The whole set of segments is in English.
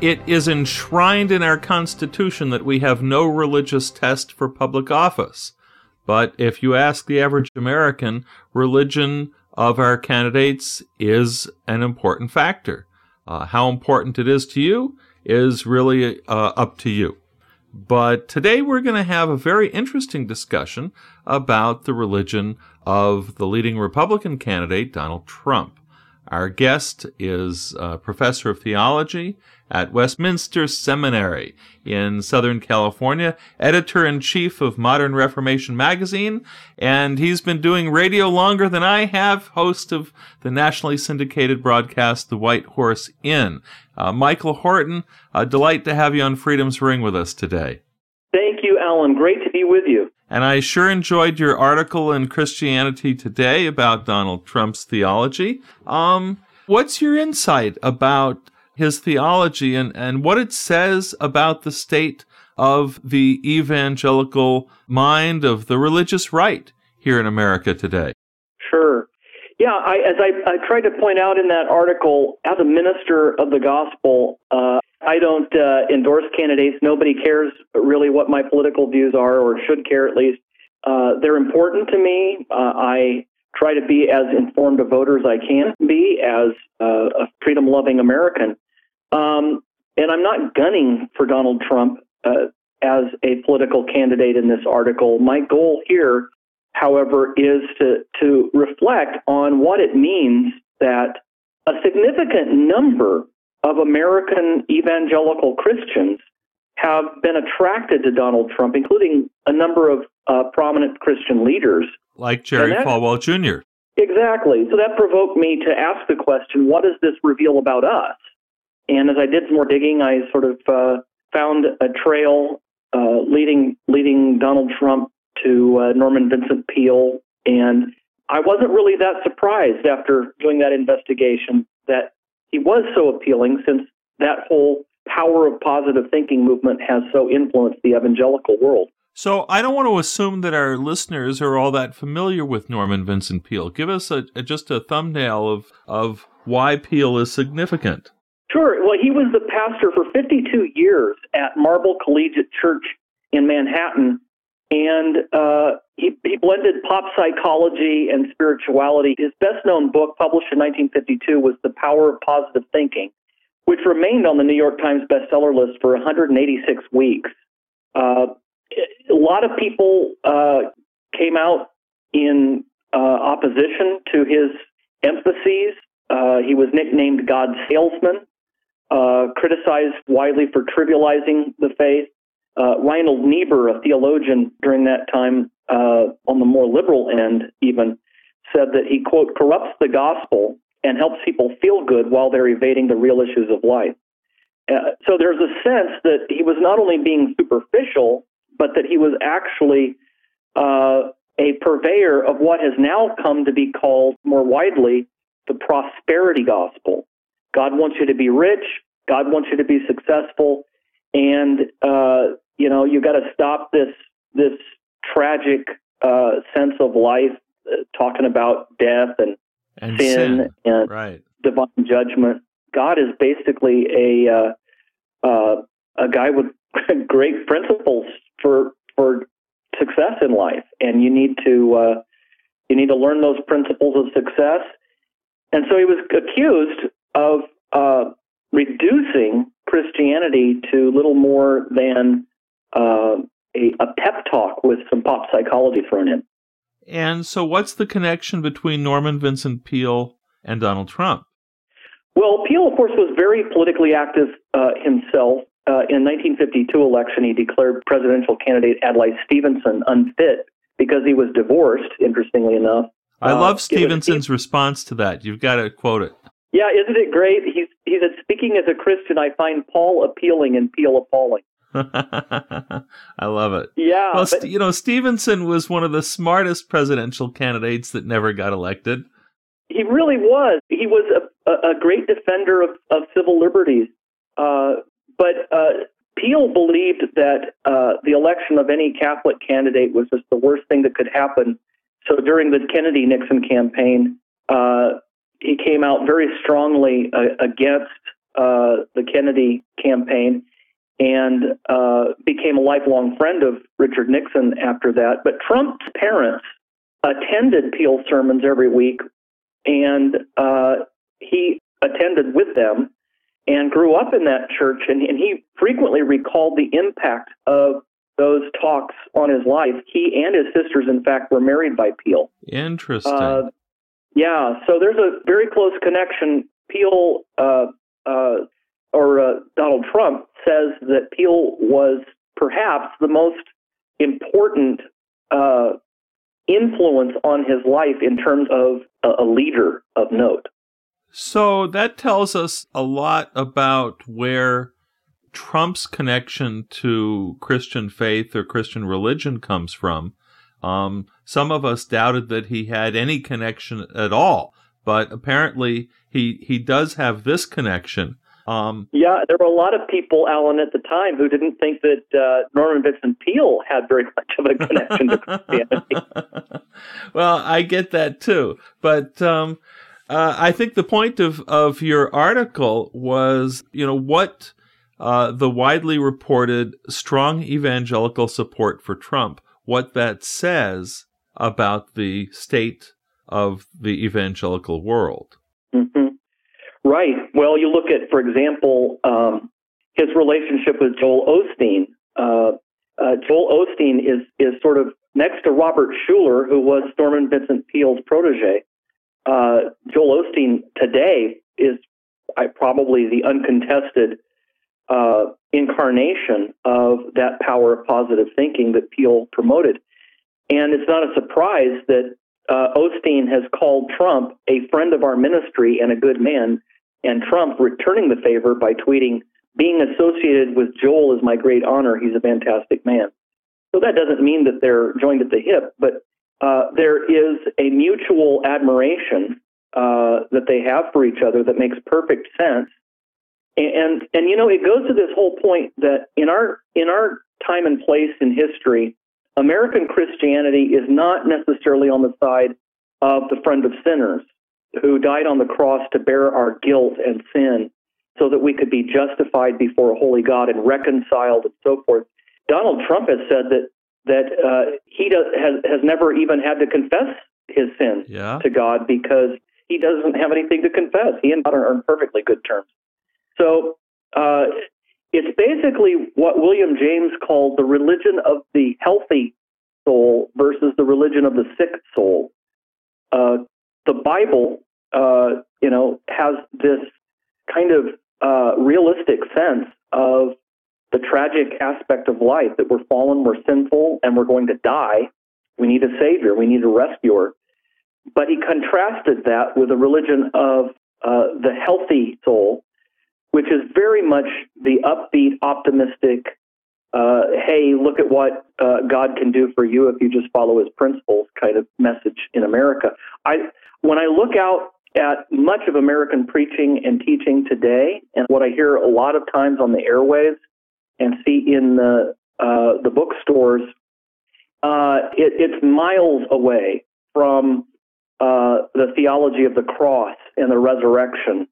it is enshrined in our Constitution that we have no religious test for public office. But if you ask the average American, religion of our candidates is an important factor. Uh, how important it is to you is really uh, up to you. But today we're going to have a very interesting discussion about the religion of the leading Republican candidate, Donald Trump. Our guest is a professor of theology at Westminster Seminary in Southern California, editor in chief of Modern Reformation magazine, and he's been doing radio longer than I have, host of the nationally syndicated broadcast The White Horse Inn. Uh, Michael Horton, a delight to have you on Freedom's Ring with us today. Thank you, Alan. Great to be with you. And I sure enjoyed your article in Christianity Today about Donald Trump's theology. Um, what's your insight about his theology and, and what it says about the state of the evangelical mind of the religious right here in America today? Sure. Yeah, I, as I, I tried to point out in that article, as a minister of the gospel, uh, I don't uh, endorse candidates. Nobody cares really what my political views are, or should care at least. Uh, they're important to me. Uh, I try to be as informed a voter as I can be as uh, a freedom loving American. Um, and I'm not gunning for Donald Trump uh, as a political candidate in this article. My goal here, however, is to, to reflect on what it means that a significant number of American evangelical Christians have been attracted to Donald Trump, including a number of uh, prominent Christian leaders. Like Jerry Falwell Jr. Exactly. So that provoked me to ask the question what does this reveal about us? And as I did some more digging, I sort of uh, found a trail uh, leading leading Donald Trump to uh, Norman Vincent Peale, and I wasn't really that surprised after doing that investigation that he was so appealing, since that whole power of positive thinking movement has so influenced the evangelical world. So I don't want to assume that our listeners are all that familiar with Norman Vincent Peale. Give us a, a, just a thumbnail of of why Peale is significant. Sure. Well, he was the pastor for 52 years at Marble Collegiate Church in Manhattan, and uh, he, he blended pop psychology and spirituality. His best known book, published in 1952, was The Power of Positive Thinking, which remained on the New York Times bestseller list for 186 weeks. Uh, a lot of people uh, came out in uh, opposition to his emphases. Uh, he was nicknamed God's salesman uh, criticized widely for trivializing the faith. Uh, Reinhold Niebuhr, a theologian during that time, uh, on the more liberal end, even said that he, quote, corrupts the gospel and helps people feel good while they're evading the real issues of life. Uh, so there's a sense that he was not only being superficial, but that he was actually uh, a purveyor of what has now come to be called more widely the prosperity gospel. God wants you to be rich. God wants you to be successful, and uh, you know you got to stop this this tragic uh, sense of life, uh, talking about death and, and sin, sin, and right. divine judgment. God is basically a uh, uh, a guy with great principles for for success in life, and you need to uh, you need to learn those principles of success. And so he was accused of uh, reducing Christianity to little more than uh, a, a pep talk with some pop psychology thrown in. And so, what's the connection between Norman Vincent Peale and Donald Trump? Well, Peale, of course, was very politically active uh, himself. Uh, in 1952 election, he declared presidential candidate Adlai Stevenson unfit because he was divorced. Interestingly enough, I love uh, Stevenson's response to that. You've got to quote it. Yeah, isn't it great? He's he said, speaking as a Christian, I find Paul appealing and Peale appalling. I love it. Yeah. Well, but, you know, Stevenson was one of the smartest presidential candidates that never got elected. He really was. He was a, a great defender of, of civil liberties. Uh, but uh, Peale believed that uh, the election of any Catholic candidate was just the worst thing that could happen. So during the Kennedy Nixon campaign, uh, he came out very strongly uh, against uh, the Kennedy campaign and uh, became a lifelong friend of Richard Nixon after that. But Trump's parents attended Peale sermons every week, and uh, he attended with them and grew up in that church. And, and he frequently recalled the impact of those talks on his life. He and his sisters, in fact, were married by Peale. Interesting. Uh, yeah, so there's a very close connection. Peale uh, uh, or uh, Donald Trump says that Peale was perhaps the most important uh, influence on his life in terms of a, a leader of note. So that tells us a lot about where Trump's connection to Christian faith or Christian religion comes from. Um, some of us doubted that he had any connection at all, but apparently he he does have this connection. Um, yeah, there were a lot of people, Alan, at the time who didn't think that uh, Norman Vincent Peale had very much of a connection to Christianity. well, I get that too, but um, uh, I think the point of of your article was, you know, what uh, the widely reported strong evangelical support for Trump, what that says about the state of the evangelical world. Mm-hmm. Right. Well, you look at, for example, um, his relationship with Joel Osteen. Uh, uh, Joel Osteen is is sort of next to Robert Schuller, who was Norman Vincent Peale's protege. Uh, Joel Osteen today is I, probably the uncontested uh, incarnation of that power of positive thinking that Peale promoted. And it's not a surprise that uh, Osteen has called Trump a friend of our ministry and a good man, and Trump returning the favor by tweeting, being associated with Joel is my great honor. He's a fantastic man. So that doesn't mean that they're joined at the hip, but uh, there is a mutual admiration uh, that they have for each other that makes perfect sense. And, and and you know it goes to this whole point that in our in our time and place in history, American Christianity is not necessarily on the side of the friend of sinners who died on the cross to bear our guilt and sin so that we could be justified before a holy God and reconciled and so forth. Donald Trump has said that that uh, he does, has has never even had to confess his sin yeah. to God because he doesn't have anything to confess. He and God are on perfectly good terms. So uh, it's basically what William James called the religion of the healthy soul versus the religion of the sick soul. Uh, the Bible, uh, you know, has this kind of uh, realistic sense of the tragic aspect of life that we're fallen, we're sinful, and we're going to die. We need a savior, we need a rescuer. But he contrasted that with a religion of uh, the healthy soul, which is very much the upbeat, optimistic, uh, hey, look at what uh, God can do for you if you just follow his principles kind of message in America. I, when I look out at much of American preaching and teaching today, and what I hear a lot of times on the airwaves and see in the, uh, the bookstores, uh, it, it's miles away from uh, the theology of the cross and the resurrection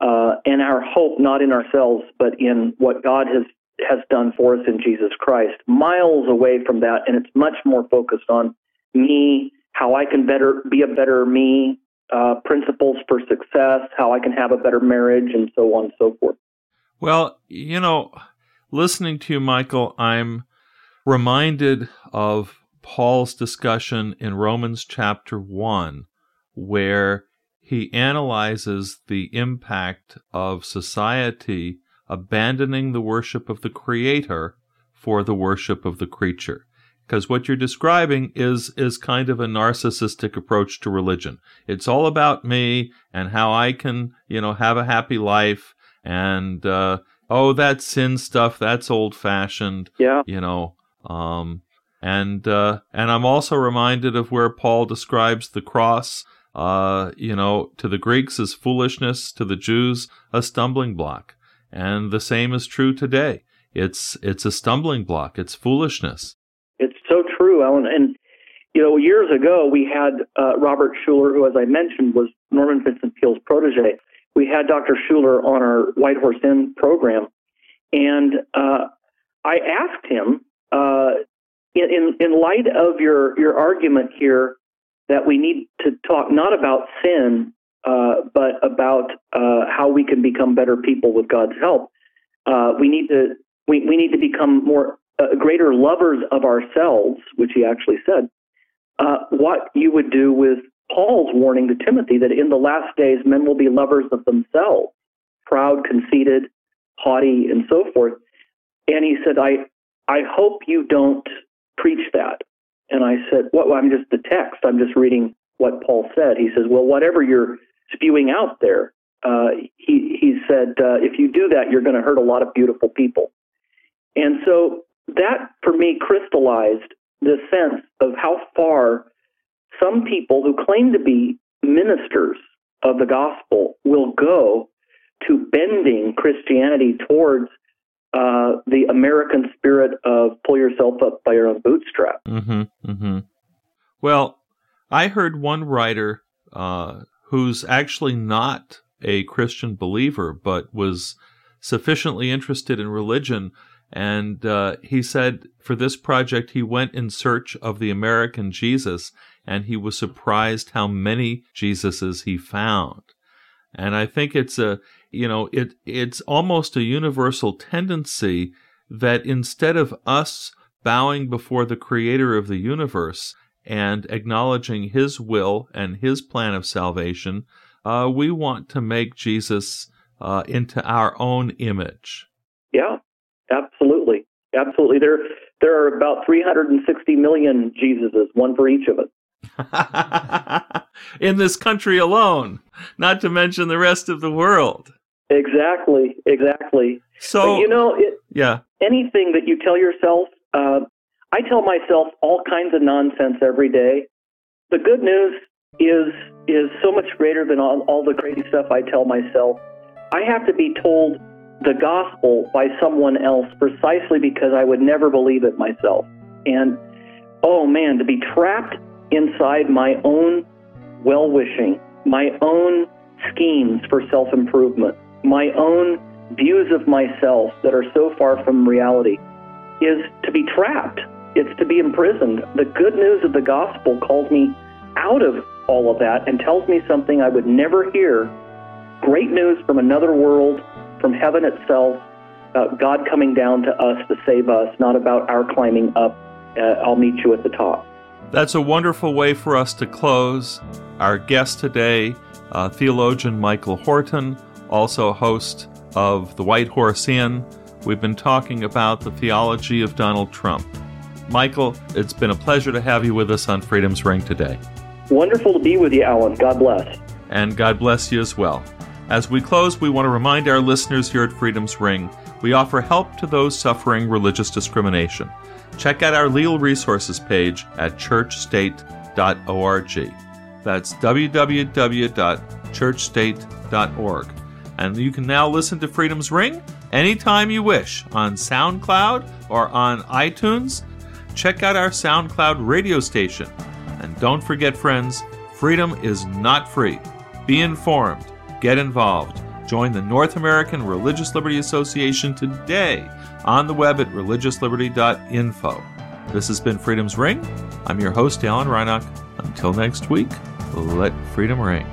uh, and our hope not in ourselves, but in what God has has done for us in Jesus Christ. Miles away from that, and it's much more focused on me, how I can better be a better me, uh, principles for success, how I can have a better marriage, and so on and so forth. Well, you know, listening to you, Michael, I'm reminded of Paul's discussion in Romans chapter 1, where he analyzes the impact of society abandoning the worship of the creator for the worship of the creature because what you're describing is is kind of a narcissistic approach to religion it's all about me and how i can you know have a happy life and uh, oh, that sin stuff, that's old fashioned. Yeah. You know, um, and uh, and I'm also reminded of where Paul describes the cross. Uh, you know, to the Greeks as foolishness, to the Jews a stumbling block, and the same is true today. It's it's a stumbling block. It's foolishness. So. And you know, years ago we had uh, Robert Schuller, who, as I mentioned, was Norman Vincent Peale's protege. We had Dr. Schuller on our White Horse Inn program, and uh, I asked him, uh, in, in light of your your argument here, that we need to talk not about sin, uh, but about uh, how we can become better people with God's help. Uh, we need to we, we need to become more uh, greater lovers of ourselves, which he actually said. Uh, what you would do with Paul's warning to Timothy that in the last days men will be lovers of themselves, proud, conceited, haughty, and so forth. And he said, I, I hope you don't preach that. And I said, Well, I'm just the text. I'm just reading what Paul said. He says, Well, whatever you're spewing out there, uh, he, he said, uh, if you do that, you're going to hurt a lot of beautiful people. And so that for me crystallized the sense of how far some people who claim to be ministers of the gospel will go to bending Christianity towards uh, the American spirit of pull yourself up by your own bootstrap. Mm-hmm, mm-hmm. Well, I heard one writer uh, who's actually not a Christian believer, but was sufficiently interested in religion and uh, he said for this project, he went in search of the American Jesus, and he was surprised how many Jesuses he found. And I think it's a, you know, it it's almost a universal tendency that instead of us bowing before the creator of the universe and acknowledging his will and his plan of salvation, uh, we want to make Jesus uh, into our own image. Yeah, Absolutely, absolutely. There, there are about 360 million Jesuses, one for each of us. In this country alone, not to mention the rest of the world. Exactly, exactly. So but you know, it, yeah. Anything that you tell yourself, uh, I tell myself all kinds of nonsense every day. The good news is is so much greater than all, all the crazy stuff I tell myself. I have to be told the gospel by someone else precisely because I would never believe it myself. And oh man, to be trapped inside my own well wishing, my own schemes for self improvement, my own views of myself that are so far from reality is to be trapped. It's to be imprisoned. The good news of the gospel calls me out of all of that and tells me something I would never hear. Great news from another world from heaven itself, uh, God coming down to us to save us, not about our climbing up. Uh, I'll meet you at the top. That's a wonderful way for us to close. Our guest today, uh, theologian Michael Horton, also host of the White Horse Inn. We've been talking about the theology of Donald Trump. Michael, it's been a pleasure to have you with us on Freedom's Ring today. Wonderful to be with you, Alan. God bless. And God bless you as well. As we close, we want to remind our listeners here at Freedom's Ring we offer help to those suffering religious discrimination. Check out our legal resources page at churchstate.org. That's www.churchstate.org. And you can now listen to Freedom's Ring anytime you wish on SoundCloud or on iTunes. Check out our SoundCloud radio station. And don't forget, friends, freedom is not free. Be informed Get involved. Join the North American Religious Liberty Association today on the web at religiousliberty.info. This has been Freedom's Ring. I'm your host, Alan Reinach. Until next week, let freedom ring.